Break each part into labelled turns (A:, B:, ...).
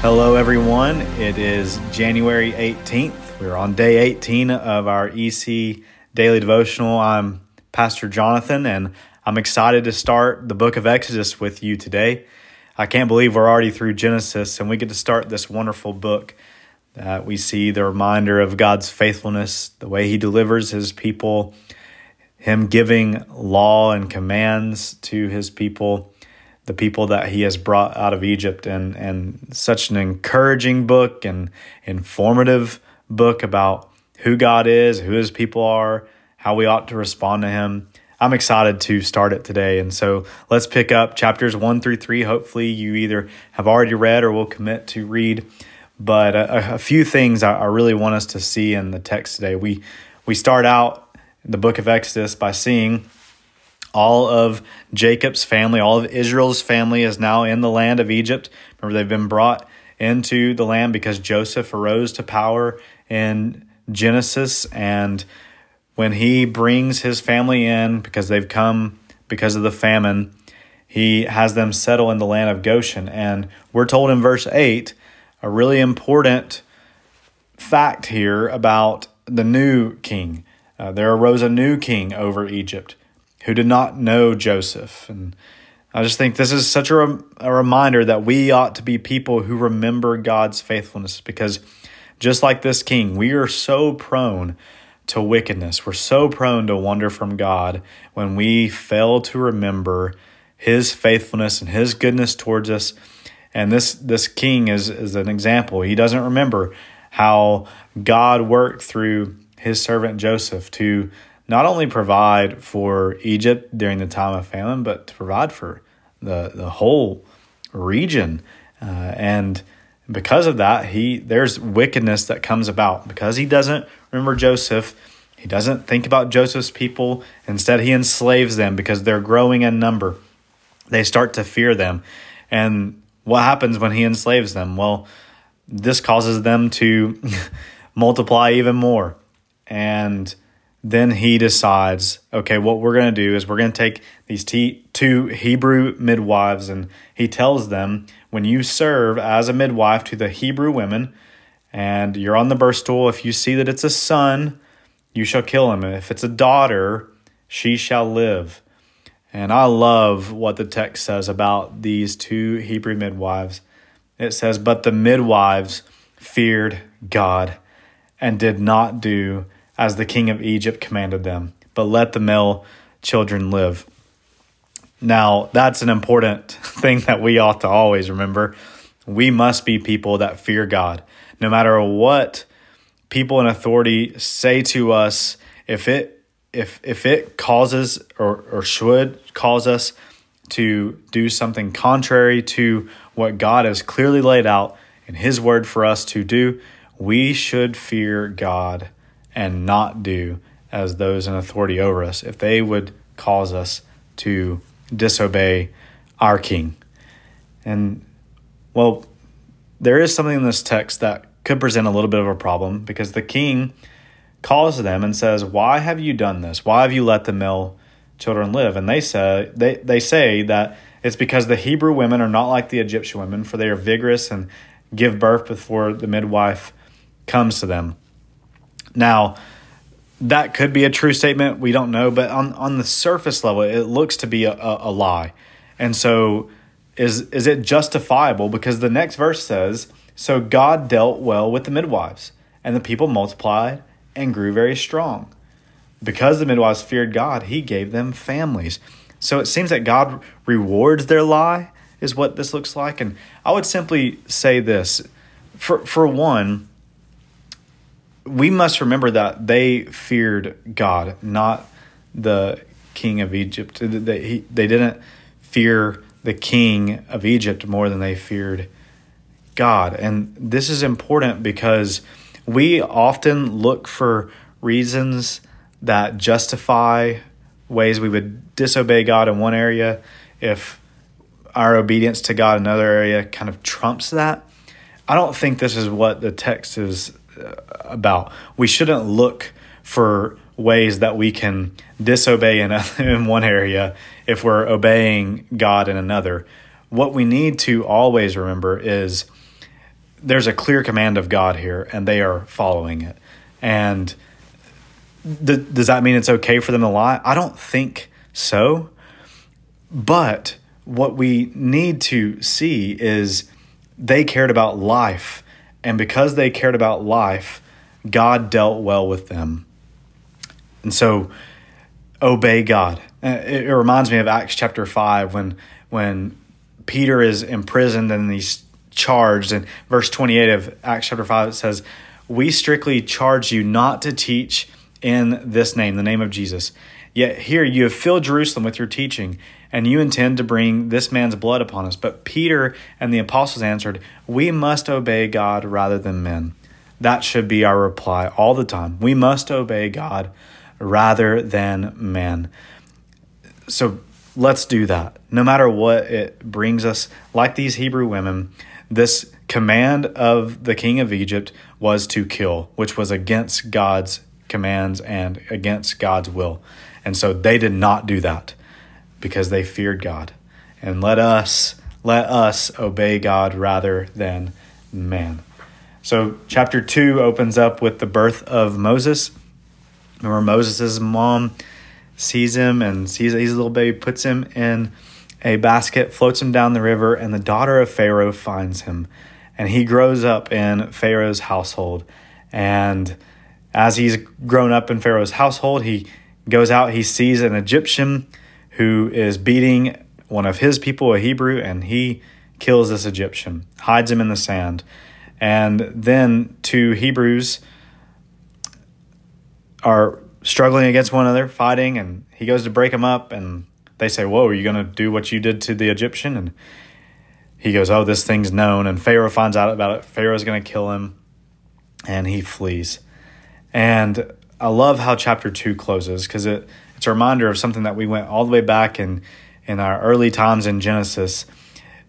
A: Hello, everyone. It is January 18th. We're on day 18 of our EC Daily Devotional. I'm Pastor Jonathan, and I'm excited to start the book of Exodus with you today. I can't believe we're already through Genesis, and we get to start this wonderful book that we see the reminder of God's faithfulness, the way He delivers His people, Him giving law and commands to His people the people that he has brought out of Egypt and and such an encouraging book and informative book about who God is, who his people are, how we ought to respond to him. I'm excited to start it today. And so let's pick up chapters 1 through 3. Hopefully you either have already read or will commit to read. But a, a few things I, I really want us to see in the text today. We we start out the book of Exodus by seeing all of Jacob's family, all of Israel's family is now in the land of Egypt. Remember, they've been brought into the land because Joseph arose to power in Genesis. And when he brings his family in, because they've come because of the famine, he has them settle in the land of Goshen. And we're told in verse 8 a really important fact here about the new king. Uh, there arose a new king over Egypt who did not know Joseph. And I just think this is such a, a reminder that we ought to be people who remember God's faithfulness because just like this king, we are so prone to wickedness. We're so prone to wander from God when we fail to remember his faithfulness and his goodness towards us. And this this king is, is an example. He doesn't remember how God worked through his servant Joseph to not only provide for Egypt during the time of famine, but to provide for the, the whole region. Uh, and because of that, he there's wickedness that comes about because he doesn't remember Joseph. He doesn't think about Joseph's people. Instead, he enslaves them because they're growing in number. They start to fear them. And what happens when he enslaves them? Well, this causes them to multiply even more. And then he decides, okay, what we're going to do is we're going to take these t- two Hebrew midwives, and he tells them, when you serve as a midwife to the Hebrew women, and you're on the birth stool, if you see that it's a son, you shall kill him. If it's a daughter, she shall live. And I love what the text says about these two Hebrew midwives. It says, But the midwives feared God and did not do as the king of Egypt commanded them, but let the male children live. Now, that's an important thing that we ought to always remember. We must be people that fear God. No matter what people in authority say to us, if it if if it causes or, or should cause us to do something contrary to what God has clearly laid out in his word for us to do, we should fear God and not do as those in authority over us if they would cause us to disobey our king. And well, there is something in this text that could present a little bit of a problem because the king calls them and says, "Why have you done this? Why have you let the male children live?" And they say they they say that it's because the Hebrew women are not like the Egyptian women, for they are vigorous and give birth before the midwife comes to them. Now, that could be a true statement. We don't know, but on on the surface level, it looks to be a, a, a lie. And so, is is it justifiable? Because the next verse says, "So God dealt well with the midwives, and the people multiplied and grew very strong." Because the midwives feared God, He gave them families. So it seems that God rewards their lie, is what this looks like. And I would simply say this: for for one we must remember that they feared God, not the king of Egypt. They, they didn't fear the king of Egypt more than they feared God. And this is important because we often look for reasons that justify ways we would disobey God in one area if our obedience to God in another area kind of trumps that. I don't think this is what the text is Uh, about. We shouldn't look for ways that we can disobey in, in one area if we're obeying God in another. What we need to always remember is there's a clear command of God here, and they are following it. And th- does that mean it's okay for them to lie? I don't think so. But what we need to see is they cared about life. And because they cared about life, God dealt well with them. And so obey God. Uh, it, it reminds me of Acts chapter 5 when when Peter is imprisoned and he's charged and verse 28 of Acts chapter 5 it says, "We strictly charge you not to teach in this name, the name of Jesus. Yet here you have filled Jerusalem with your teaching, and you intend to bring this man's blood upon us." But Peter and the apostles answered, "We must obey God rather than men." That should be our reply all the time. We must obey God rather than man. So let's do that. No matter what it brings us, like these Hebrew women, this command of the king of Egypt was to kill, which was against God's commands and against God's will. And so they did not do that because they feared God. And let us let us obey God rather than man. So chapter 2 opens up with the birth of Moses. Remember Moses' mom sees him and sees a little baby, puts him in a basket, floats him down the river, and the daughter of Pharaoh finds him. And he grows up in Pharaoh's household. And as he's grown up in Pharaoh's household, he goes out, he sees an Egyptian who is beating one of his people, a Hebrew, and he kills this Egyptian, hides him in the sand. And then two Hebrews are struggling against one another, fighting, and he goes to break them up, and they say, Whoa, are you going to do what you did to the Egyptian? And he goes, Oh, this thing's known. And Pharaoh finds out about it. Pharaoh's going to kill him, and he flees. And I love how chapter two closes because it, it's a reminder of something that we went all the way back in, in our early times in Genesis.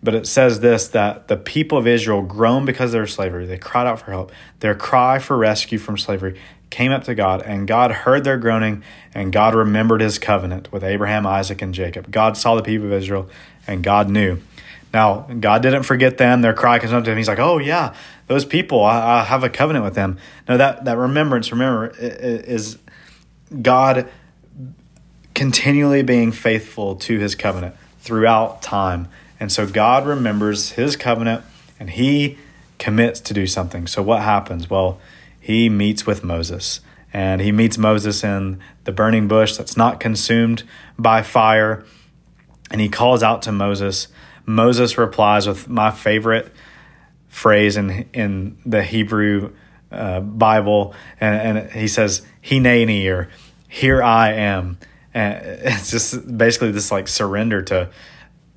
A: But it says this that the people of Israel groaned because of their slavery. They cried out for help. Their cry for rescue from slavery came up to God, and God heard their groaning, and God remembered his covenant with Abraham, Isaac, and Jacob. God saw the people of Israel, and God knew. Now, God didn't forget them. Their cry comes up to him. He's like, oh, yeah, those people, I, I have a covenant with them. No, that, that remembrance, remember, is God continually being faithful to his covenant throughout time. And so God remembers his covenant and he commits to do something. So what happens? Well, he meets with Moses. And he meets Moses in the burning bush that's not consumed by fire. And he calls out to Moses. Moses replies with my favorite phrase in, in the Hebrew uh, Bible. And, and he says, Hineni, or here I am. And it's just basically this like surrender to,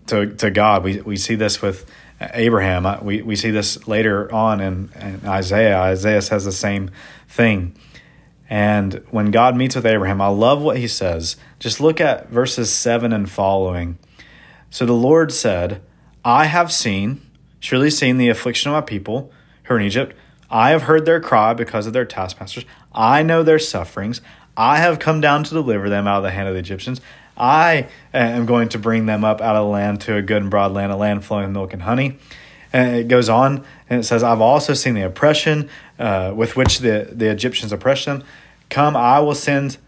A: to, to God. We, we see this with Abraham. We, we see this later on in, in Isaiah. Isaiah says the same thing. And when God meets with Abraham, I love what he says. Just look at verses 7 and following. So the Lord said, I have seen, surely seen the affliction of my people who are in Egypt. I have heard their cry because of their taskmasters. I know their sufferings. I have come down to deliver them out of the hand of the Egyptians. I am going to bring them up out of the land to a good and broad land, a land flowing with milk and honey. And it goes on and it says, I've also seen the oppression uh, with which the, the Egyptians oppress them. Come, I will send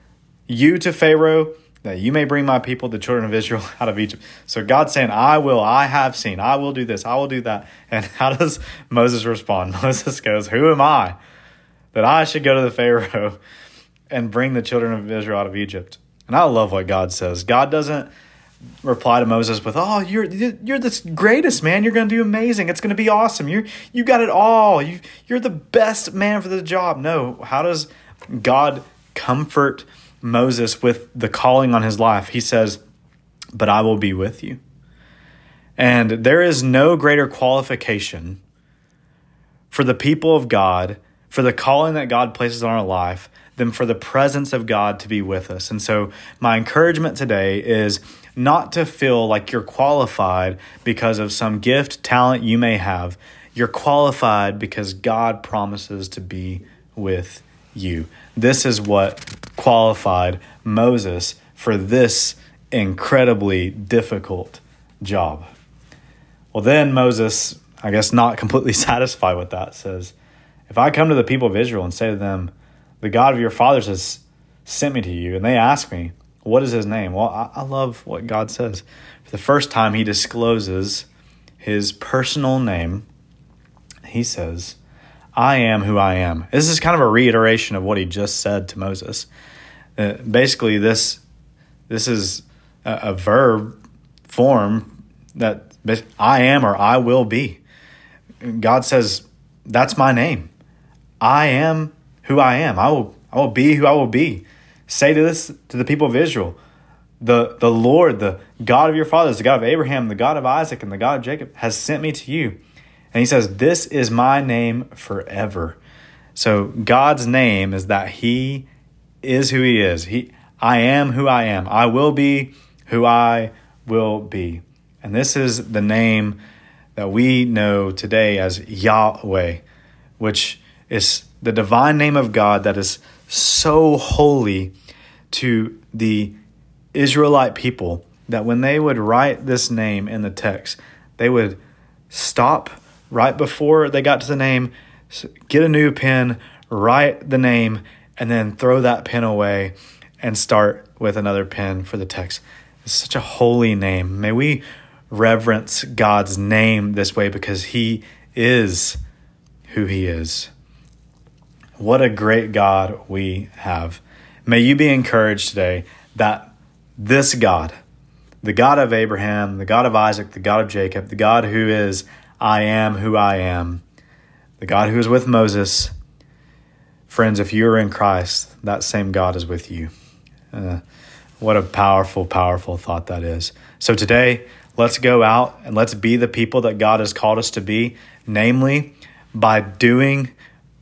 A: you to Pharaoh that you may bring my people, the children of Israel, out of Egypt. So God's saying, I will, I have seen, I will do this, I will do that. And how does Moses respond? Moses goes, Who am I that I should go to the Pharaoh and bring the children of Israel out of Egypt? And I love what God says. God doesn't reply to Moses with, "Oh, you're you're the greatest man. You're going to do amazing. It's going to be awesome. You you got it all. You you're the best man for the job." No. How does God comfort Moses with the calling on his life? He says, "But I will be with you." And there is no greater qualification for the people of God, for the calling that God places on our life than for the presence of God to be with us. And so, my encouragement today is not to feel like you're qualified because of some gift, talent you may have. You're qualified because God promises to be with you. This is what qualified Moses for this incredibly difficult job. Well, then Moses I guess, not completely satisfied with that, says, If I come to the people of Israel and say to them, The God of your fathers has sent me to you, and they ask me, What is his name? Well, I, I love what God says. For the first time, he discloses his personal name. He says, I am who I am. This is kind of a reiteration of what he just said to Moses. Uh, basically, this this is a, a verb form that I am or I will be. God says, That's my name. I am who I am. I will I will be who I will be. Say to this to the people of Israel, the the Lord, the God of your fathers, the God of Abraham, the God of Isaac, and the God of Jacob has sent me to you. And he says, This is my name forever. So God's name is that He is who He is. He I am who I am. I will be who I will be. And this is the name that we know today as Yahweh, which is the divine name of God that is so holy to the Israelite people that when they would write this name in the text, they would stop right before they got to the name, get a new pen, write the name, and then throw that pen away and start with another pen for the text. It's such a holy name. May we reverence God's name this way because He is who He is. What a great God we have. May you be encouraged today that this God, the God of Abraham, the God of Isaac, the God of Jacob, the God who is I am who I am, the God who is with Moses, friends, if you are in Christ, that same God is with you. Uh, what a powerful, powerful thought that is. So today, let's go out and let's be the people that God has called us to be, namely by doing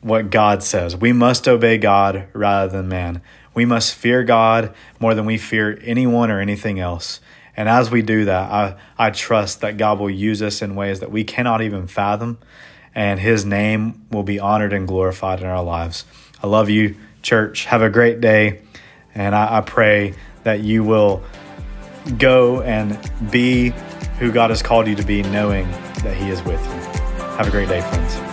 A: what God says. We must obey God rather than man. We must fear God more than we fear anyone or anything else. And as we do that, I, I trust that God will use us in ways that we cannot even fathom, and His name will be honored and glorified in our lives. I love you, church. Have a great day, and I, I pray that you will go and be who God has called you to be, knowing that He is with you. Have a great day, friends.